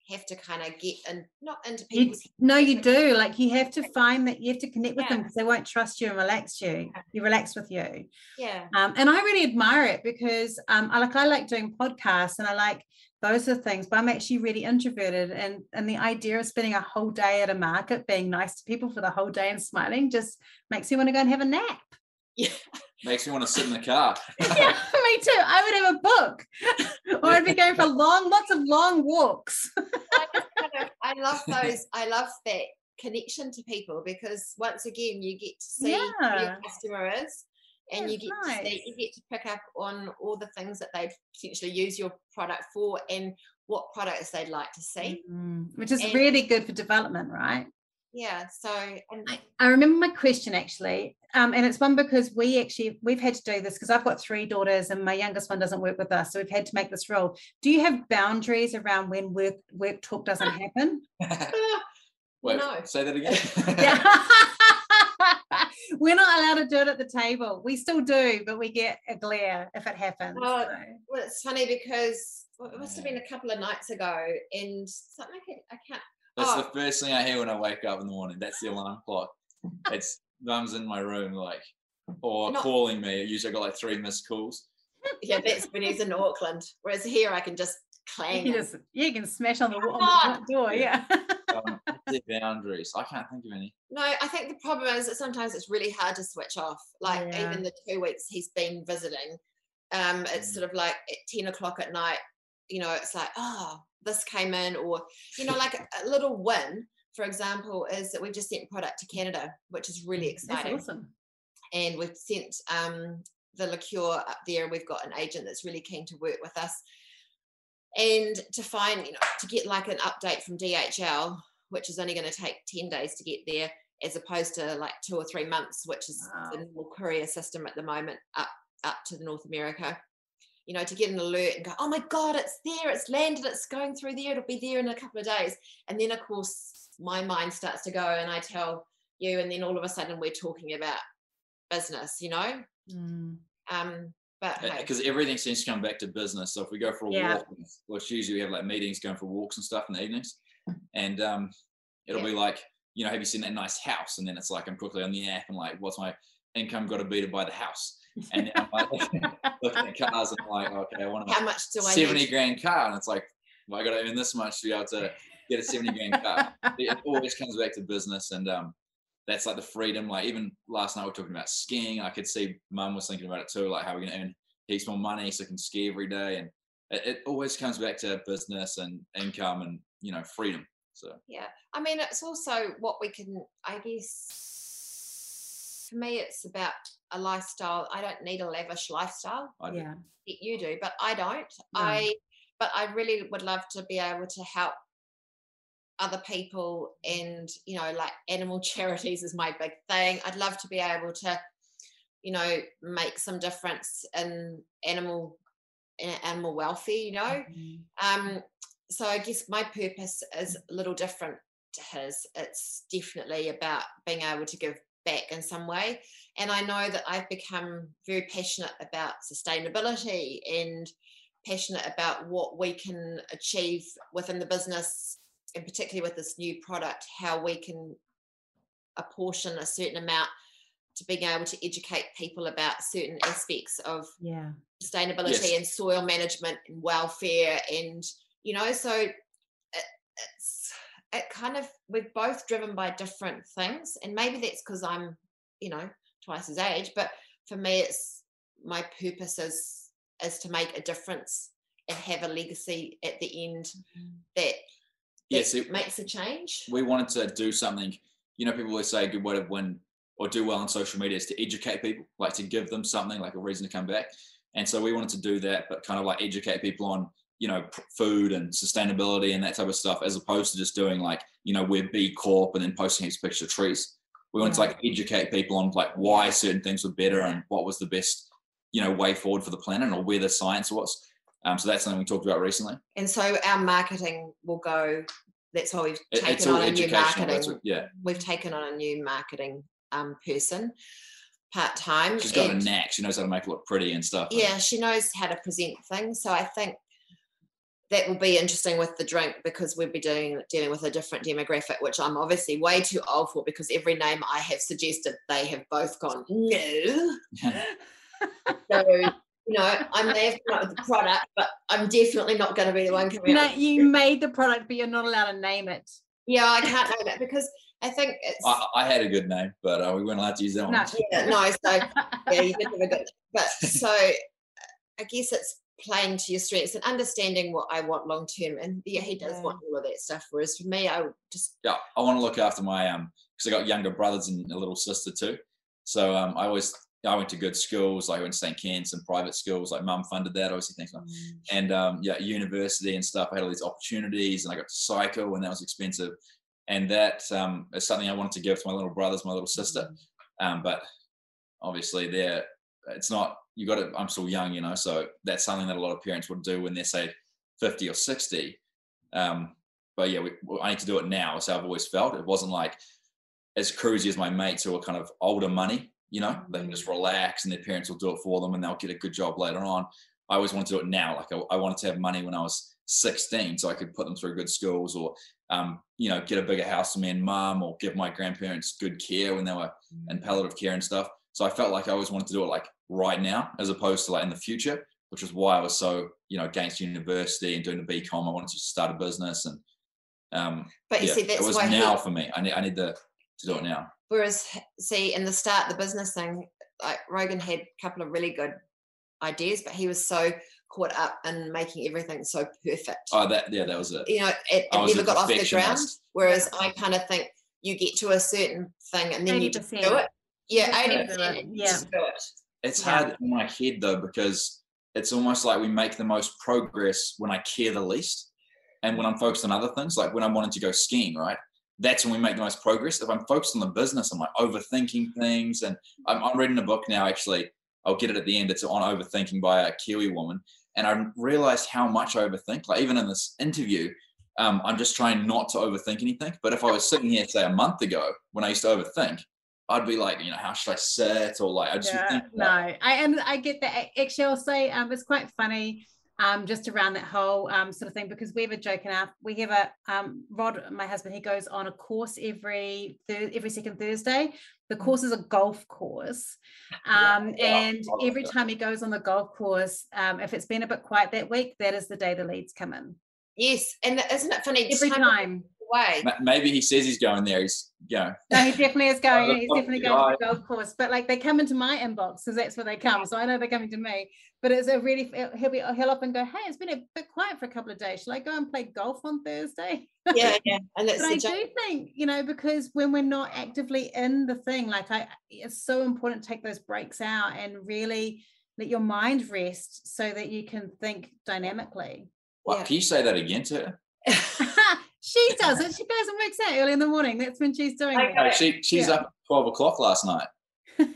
have to kind of get and not into You, no, you do. Like you have to find that you have to connect with them because they won't trust you and relax you. You relax with you. yeah Um, and I really admire it because um, I like I like doing podcasts and I like those are things, but I'm actually really introverted and and the idea of spending a whole day at a market being nice to people for the whole day and smiling just makes me want to go and have a nap. Makes me want to sit in the car. yeah, me too. I would have a book. or I'd be going for long, lots of long walks. I, kind of, I love those. I love that connection to people because once again, you get to see who Yeah. your customer is, and Yeah, you get to see, you get to pick up on all the things that they'd potentially use your product for, and what products they'd like to see. Mm, which is And- really good for development, right? Yeah. So, and I, I remember my question actually, um, and it's one because we actually we've had to do this because I've got three daughters and my youngest one doesn't work with us, so we've had to make this rule. Do you have boundaries around when work work talk doesn't happen? Wait, No. say that again. Yeah. We're not allowed to do it at the table. We still do, but we get a glare if it happens. Well, so. well, it's funny because well, it must have been a couple of nights ago, and something I can't. I can't That's oh, the first thing I hear when I wake up in the morning. That's the alarm clock. It's mum's in my room, like, or Not- calling me. Usually I got like three missed calls. yeah, that's when he's in Auckland. Whereas here, I can just clang. You them. just you can smash on the, on the door, yeah. Um, their boundaries. I can't think of any. No, I think the problem is that sometimes it's really hard to switch off. Like Yeah. even the two weeks he's been visiting, um, it's Mm. sort of like at ten o'clock at night. You know, it's like, oh, this came in, or you know, like a, little win. For example, is that we've just sent product to Canada, which is really That's exciting. awesome. and we've sent um, the liqueur up there. We've got an agent that's really keen to work with us, and to find you know to get like an update from DHL, which is only going to take ten days to get there, as opposed to like two or three months, which is the normal courier system at the moment up up to the North America. You know, to get an alert and go, oh my God, it's there, it's landed, it's going through there, it'll be there in a couple of days. And then, of course, my mind starts to go and I tell you, and then all of a sudden we're talking about business, you know? Mm. Um, but hey, Because everything seems to come back to business. So if we go for a Yeah. walk, which usually we have like meetings going for walks and stuff in the evenings, and um, it'll Yeah. be like, you know, have you seen that nice house? And then it's like I'm quickly on the app and like, what's my income got to be to buy the house? And I'm like looking at cars and I'm like, okay, I want to how a much do I 70 grand car, and it's like, well, I got to earn this much to be able to get a 70 grand car. it always comes back to business and um that's like the freedom like even last night we are talking about skiing i could see mum was thinking about it too like how we're going to earn heaps more money so I can ski every day and it, it always comes back to business and income and you know freedom so Yeah. I mean, it's also what we can, I guess, for me, it's about a lifestyle. I don't need a lavish lifestyle. I yeah. you do, but I don't. No. I but I really would love to be able to help other people and you know like animal charities is my big thing. I'd love to be able to you know make some difference in animal in animal welfare, you know. Mm. Um so I guess my purpose is a little different to his. It's definitely about being able to give back in some way. And I know that I've become very passionate about sustainability and passionate about what we can achieve within the business, and particularly with this new product, how we can apportion a certain amount to being able to educate people about certain aspects of Yeah. sustainability Yes. and soil management and welfare and you know so it, kind of we're both driven by different things and maybe that's because i'm you know twice his age but for me it's my purpose is is to make a difference and have a legacy at the end mm-hmm. that, that Yes, it- makes a change. we wanted to do something you know people always say a good way to win or do well on social media is to educate people like to give them something like a reason to come back and so we wanted to do that but kind of like educate people on you know food and sustainability and that type of stuff as opposed to just doing like you know we're b corp and then posting these picture of trees. We wanted to like educate people on like why certain things were better and what was the best you know way forward for the planet or where the science was. Um, so that's something we talked about recently. And so our marketing will go that's why we've It- taken on a new marketing what- yeah. we've taken on a new marketing um, person part time. she's got a knack. She knows how to make it look pretty and stuff Yeah, she knows how to present things. So I think that will be interesting with the drink because we'll be doing dealing with a different demographic, which I'm obviously way too old for because every name I have suggested they have both gone no. So you know, I may have come up with the product, but I'm definitely not going to be the one coming No, up. with- you made the product, but you're not allowed to name it. Yeah, I can't know that because I think it's I, I had a good name, but uh, we weren't allowed to use that one. No. yeah, no. So yeah, you did have a good. But so I guess it's playing to your strengths and understanding what I want long term. And yeah, he does Yeah. want all of that stuff. Whereas for me, I just Yeah, I want to look after my um because I got younger brothers and a little sister too. So um, I always I went to good schools, like I went to St. Kents and private schools. Like mum funded that, obviously things like and um, yeah, university and stuff. I had all these opportunities, and I got to cycle, and that was expensive. And that um, is something I wanted to give to my little brothers, my little sister. Um, but obviously, they're it's not. You got to. I'm still young, you know. So that's something that a lot of parents would do when they're say 50 or 60. Um, but yeah, we, I need to do it now. So I've always felt it wasn't like as cruisy as my mates who are kind of older money. You know, they can just relax, and their parents will do it for them, and they'll get a good job later on. I always wanted to do it now. Like I, I wanted to have money when I was 16 so I could put them through good schools or um, you know, get a bigger house for me and mum or give my grandparents good care when they were in mm. palliative care and stuff. So I felt like I always wanted to do it like right now as opposed to like in the future, which is why I was so, you know, against university and doing the BCom. I wanted to start a business and um but you yeah, see that's it was why now he, for me. I need I need to, to do it now. whereas see in the start the business thing like Rogan had a couple of really good ideas but he was so caught up in making everything so perfect Oh that yeah, that was it. you know it, it never got off the ground whereas i kind of think you get to a certain thing and then you just do it yeah Just do 80% it, yeah. just do it It's Yeah. hard in my head though because it's almost like we make the most progress when I care the least, and when I'm focused on other things. Like when I'm wanting to go skiing, right? That's when we make the most progress. If I'm focused on the business, I'm like overthinking things, and I'm, I'm reading a book now. Actually, I'll get it at the end. It's on overthinking by a Kiwi woman, and I realized how much I overthink. Like even in this interview, um, I'm just trying not to overthink anything. But if I was sitting here, say a month ago, when I used to overthink, I'd be like, you know, how should I sit? Or like, I just Yeah, think no, about- I and I get that. Actually, I'll say um, it's quite funny. Um, just around that whole um, sort of thing because we have a joke in our we have a um, Rod, my husband, he goes on a course every thir- every second Thursday. The course is a golf course, um, Yeah, and I every that. time he goes on the golf course, um, if it's been a bit quiet that week, that is the day the leads come in. yes and isn't it funny Every time time. away Ma- Maybe he says he's going there. He's you know, No, he definitely is going. that's He's definitely going to the golf course. But like they come into my inbox because that's where they come. So I know they're coming to me. But it's a really he'll be he'll often go, hey, it's been a bit quiet for a couple of days. Shall I go and play golf on Thursday? yeah yeah and that's But I the joke do think you know because when we're not actively in the thing, like I, it's so important to take those breaks out and really let your mind rest so that you can think dynamically. what, Yeah. can you say that again to her? she does it. She goes and works out early in the morning. That's when she's doing it. No, she she's Yeah. up at twelve o'clock last night.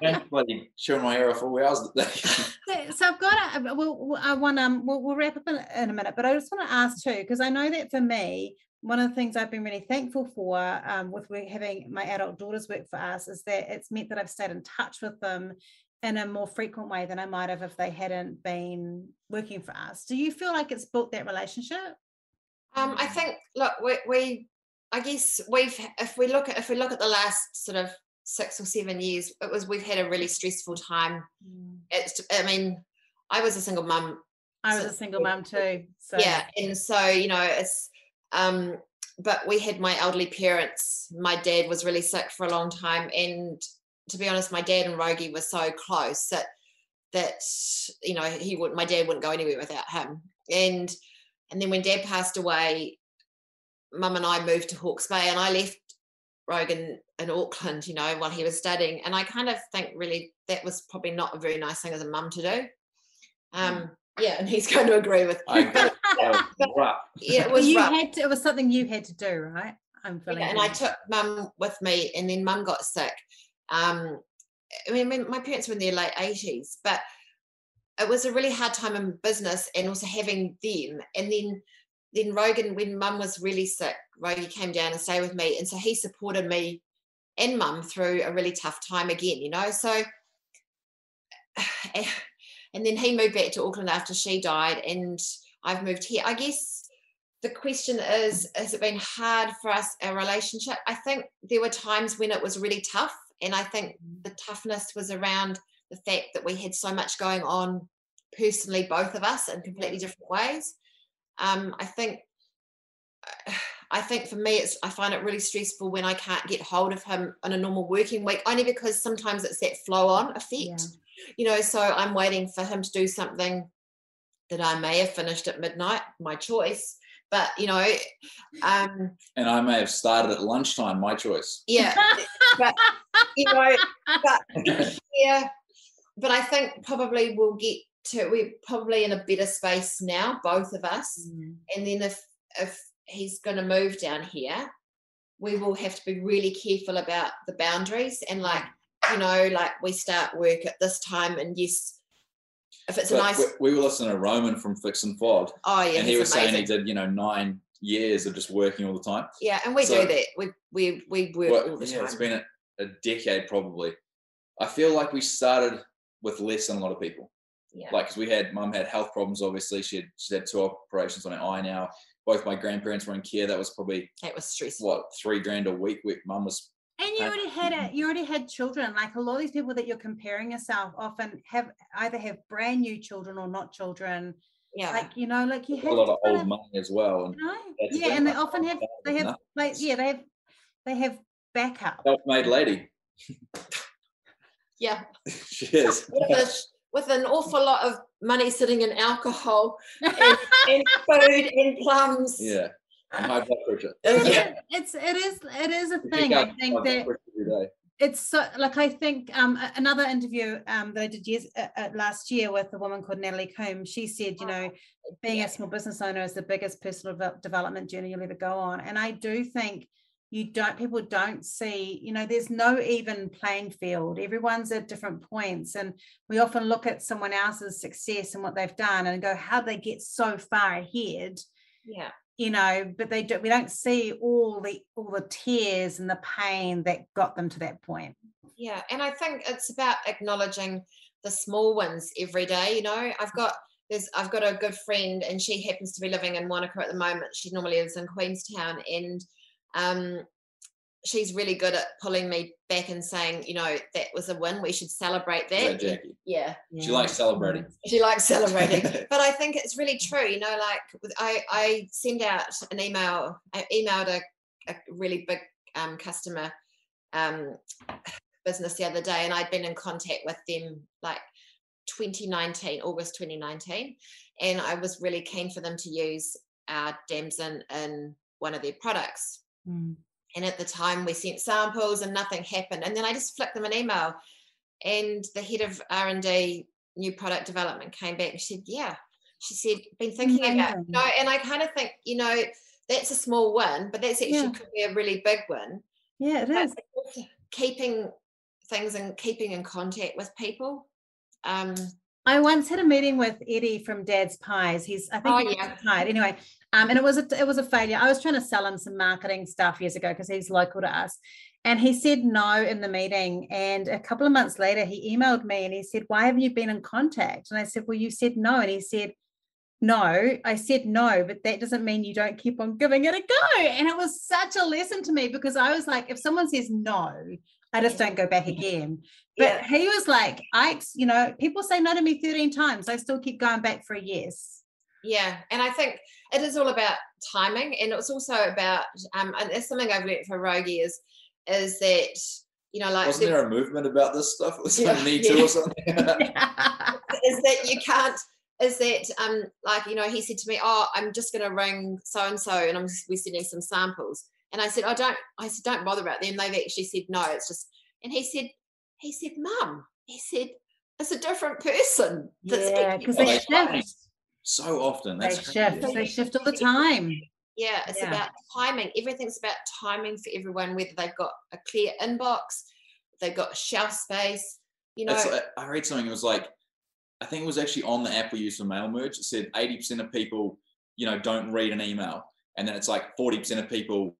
Yeah, bloody chewing my ear off all hours. So, so I've got a we'll, we'll- I want um we'll, we'll wrap up in, in a minute, but I just want to ask too because I know that for me one of the things I've been really thankful for um, with having my adult daughters work for us is that it's meant that I've stayed in touch with them in a more frequent way than I might have if they hadn't been working for us. Do you feel like it's built that relationship? Um, I think look, we, we I guess we've if we look at if we look at the last sort of six or seven years, it was we've had a really stressful time. It's I mean, I was a single mum, I was So- a single mum too. So yeah, and so you know it's um, but we had my elderly parents. My dad was really sick for a long time, and to be honest, my dad and Rogie were so close that that you know he would my dad wouldn't go anywhere without him, and and then when dad passed away, mum and I moved to Hawke's Bay, and I left Rogan in Auckland, you know, while he was studying, and I kind of think really that was probably not a very nice thing as a mum to do. Um, yeah, and he's going to agree with. I agree. That was rough. Yeah, it was you rough. had to, it was something you had to do, right? I'm feeling. Yeah, and I took mum with me, and then mum got sick. Um, I mean, my- my parents were in their late eighties, but it was a really hard time in business, and also having them. And then, then Rogan, when mum was really sick, Rogan came down and stayed with me, and so he supported me and mum through a really tough time again. You know, so. And then he moved back to Auckland after she died, and I've moved here. I guess the question is has it been hard for us our relationship i think there were times when it was really tough and i think the toughness was around the fact that we had so much going on personally both of us in completely different ways um, i think i think for me it's i find it really stressful when i can't get hold of him on a normal working week only because sometimes it's that flow on effect Yeah. you know so i'm waiting for him to do something that i may have finished at midnight my choice but you know um And I may have started at lunchtime. My choice. yeah but you know but yeah but i think probably we'll get to we're probably in a better space now both of us Mm. and then if if he's going to move down here we will have to be really careful about the boundaries and like you know like we start work at this time and yes if it's a nice we, we were listening to Roman from Fix and Fogg, oh yeah and he he's was saying he did, you know, nine years of just working all the time. yeah and we So- do that we we we work Well, all the yeah, time it's been a, a decade probably. I feel like we started with less than a lot of people. Yeah. Like, because we had mum had health problems. Obviously, she had she had two operations on her eye now. Both my grandparents were in care. That was probably That was stressful. what three grand a week. week. Mum was And you already had it. Mm-hmm. You already had children. Like a lot of these people that you're comparing yourself often have either have brand new children or not children. Yeah. Like you know, like you have a lot of old of- money as well. And you know? Yeah, and they often have they have like yeah they have they have backup. self-made lady. yeah. she is. With, a, with an awful lot of money sitting in alcohol and, and food and plums. yeah. And high blood pressure. Yeah. it's it is it is a thing. I think that pressure every day. it's so like I think um another interview um that I did years uh, uh, last year with a woman called Natalie Combs. She said, you know, being Yeah. a small business owner is the biggest personal development journey you'll ever go on. And I do think you don't people don't see, you know, there's no even playing field. Everyone's at different points, and we often look at someone else's success and what they've done and go, how they get so far ahead Yeah. you know but they do we don't see all the all the tears and the pain that got them to that point Yeah, and I think it's about acknowledging the small ones every day. You know, I've got there's I've got a good friend, and she happens to be living in Monaco at the moment. She normally lives in Queenstown, and um, she's really good at pulling me back and saying, you know, that was a win. We should celebrate that. Jackie? Yeah, She likes celebrating. she likes celebrating. but I think it's really true. You know, like I I send out an email. I emailed a, a really big um, customer um, business the other day, and I'd been in contact with them like 2019, August 2019, and I was really keen for them to use our Damson in one of their products. Mm. And at the time, we sent samples, and nothing happened. And then I just flicked them an email, and the head of R and D, new product development, came back and she said, "Yeah." She said, "Been thinking about no." And I kind of think, you know, that's a small win, but that's actually Yeah. could be a really big win. yeah it But is keeping things and keeping in contact with people. Um, i once had a meeting with eddie from dad's pies he's i think Oh, he's yeah. anyway um, and it was a it was a failure i was trying to sell him some marketing stuff years ago because he's local to us and he said no in the meeting and a couple of months later he emailed me and he said why haven't you been in contact and i said well you said no and he said no, I said no, but that doesn't mean you don't keep on giving it a go. And it was such a lesson to me because I was like, if someone says no, I just don't go back again. But Yeah. he was like, I, you know, people say no to me 13 times. I still keep going back for a yes. Yeah, and I think it is all about timing, and it's also about um, and it's something I've learned for Rogi is is that you know like Wasn't there a movement about this stuff? Was Yeah, like Me Too yeah. or something. is that you can't is that um like you know he said to me oh i'm just going to ring so and so and i'm we're sending some samples and i said i don't i said don't bother about them they've actually said no it's just and he said he said mum he said it's a different person that's Yeah, because Oh, they they shift. So often. They shift. crazy. They shift all the time. Yeah, it's Yeah. about timing. Everything's about timing for everyone, whether they've got a clear inbox, they've got shelf space. You know, It's like, I read something. It was like, I think it was actually on the app we use for mail merge. It said 80% of people, you know, don't read an email, and then it's like 40% of people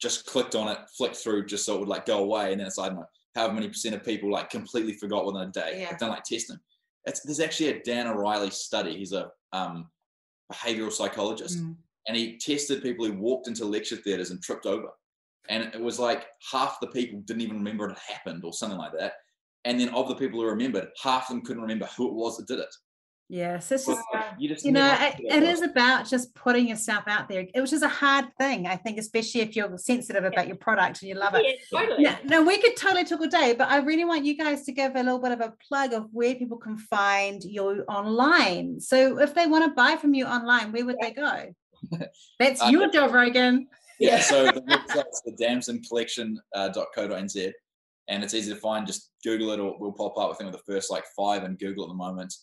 just clicked on it, flicked through, just so it would like go away, and then it's I don't know however many percent of people like completely forgot within a day. Yeah. They've done like testing. It's, there's actually a Dan Ariely study. He's a um, behavioral psychologist, Mm. and he tested people who walked into lecture theaters and tripped over. And it was like half the people didn't even remember it had happened or something like that. And then of the people who remembered, half of them couldn't remember who it was that did it. Yes, it's So just it's you just you know never it, know it what is about just putting yourself out there which is a hard thing i think especially if you're sensitive about your product and you love it yeah, totally. no, no, we could totally talk all day, but I really want you guys to give a little bit of a plug of where people can find you online. So if they want to buy from you online, where would they go? That's Uh, your job, Rogan. Yeah, so the website's the damsoncollection.co.nz and it's easy to find. Just Google it or we'll pop up. I think we're the first like five in Google at the moment.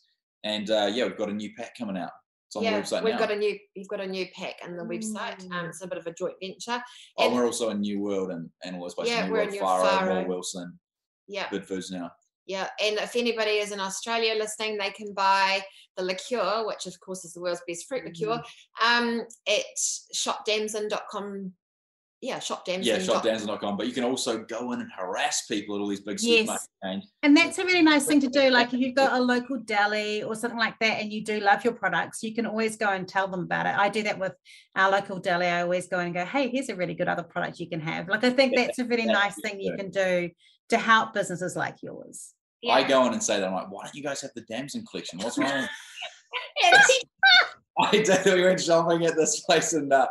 And uh, yeah, we've got a new pack coming out. It's on yeah, the website we've now. got a new we've got a new pack on the website. Um, Mm. it's a bit of a joint venture. oh, and- we're also in New World and, and all those places. Yeah, New we're World, in New Farro, Farro. Moore Wilson, Yeah, Good Foods now. yeah. And if anybody is in Australia listening, they can buy the liqueur, which of course is the world's best fruit liqueur, Mm-hmm. um, at shopdamson.com yeah, shopdamson. Yeah, shopdamson.com. But you can also go in and harass people at all these big Yes. supermarket chains. And that's a really nice thing to do. Like if you've got a local deli or something like that and you do love your products, you can always go and tell them about it. I do that with our local deli. I always go and go, hey, here's a really good other product you can have. Like I think Yeah, that's a really that's nice good thing you can do to help businesses like yours. I go in and say that I'm like, why don't you guys have the Damson collection? What's wrong? I did. We went shopping at this place in uh,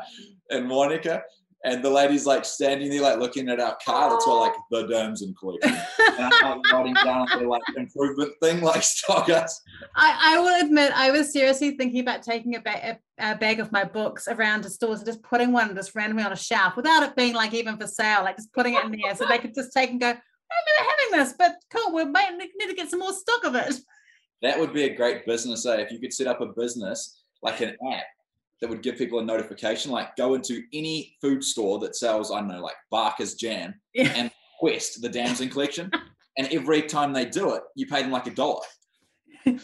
in Monica, and the lady's like standing there, like looking at our car. That's all like the Damson collection, and I'm like, writing down the like improvement thing, like stock us. I, I will admit, I was seriously thinking about taking a, ba- a, a bag of my books around to stores and just putting one just randomly on a shelf without it being like even for sale, like just putting it in there so they could just take and go, I'm never having this, but cool, we might need to get some more stock of it. That would be a great business. Eh? If you could set up a business like an app that would give people a notification, like go into any food store that sells, I don't know, like Barker's jam Yeah. and request the Damson collection. And every time they do it, you pay them like a dollar. Don't,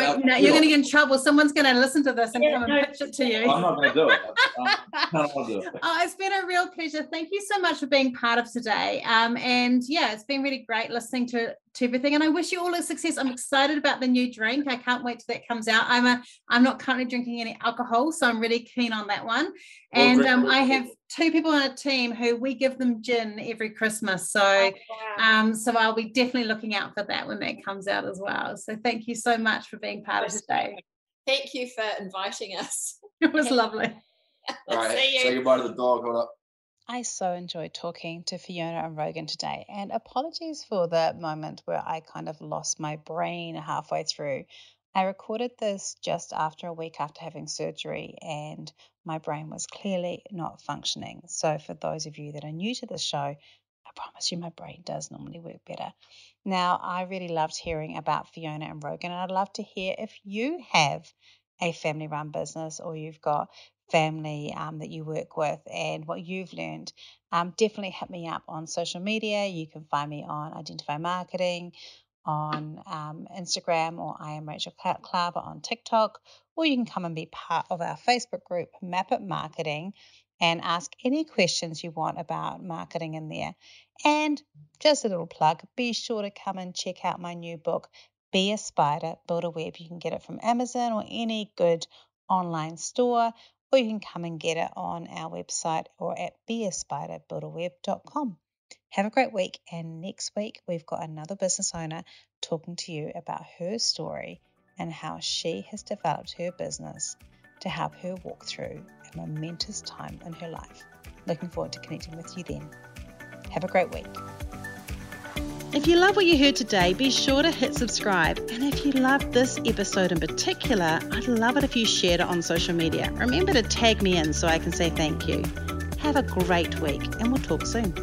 Well, no, you're going to get in trouble. Someone's going to listen to this and Yeah, come and no. pitch it to you. I'm not going to do it. I'm not going to do it. Oh, it's been a real pleasure. Thank you so much for being part of today. Um, and yeah, it's been really great listening to, to everything. And I wish you all the success. I'm excited about the new drink. I can't wait till that comes out. I'm a I'm not currently drinking any alcohol, so I'm really keen on that one. And um, I have two people on a team who we give them gin every Christmas. So Oh, um, so I'll be definitely looking out for that when that comes out as well. So thank you so much for being part of today. Thank you for inviting us. It was lovely. All right. See you. Say goodbye to the dog. Hold up. I so enjoyed talking to Fiona and Rogan today, and apologies for the moment where I kind of lost my brain halfway through. I recorded this just after a week after having surgery, and my brain was clearly not functioning. So, for those of you that are new to the show, I promise you my brain does normally work better. Now, I really loved hearing about Fiona and Rogan, and I'd love to hear if you have a family run business or you've got family um, that you work with and what you've learned, um, definitely hit me up on social media. You can find me on Identify Marketing on um, Instagram or I am Rachel Cla- Klaver on TikTok, or you can come and be part of our Facebook group, Map It Marketing, and ask any questions you want about marketing in there. And just a little plug be sure to come and check out my new book, Be a Spider, Build a Web. You can get it from Amazon or any good online store, or you can come and get it on our website or at beaspiderbuildaweb.com. Have a great week, and next week we've got another business owner talking to you about her story and how she has developed her business to help her walk through a momentous time in her life. Looking forward to connecting with you then. Have a great week. If you love what you heard today, be sure to hit subscribe. And if you loved this episode in particular, I'd love it if you shared it on social media. Remember to tag me in so I can say thank you. Have a great week, and we'll talk soon.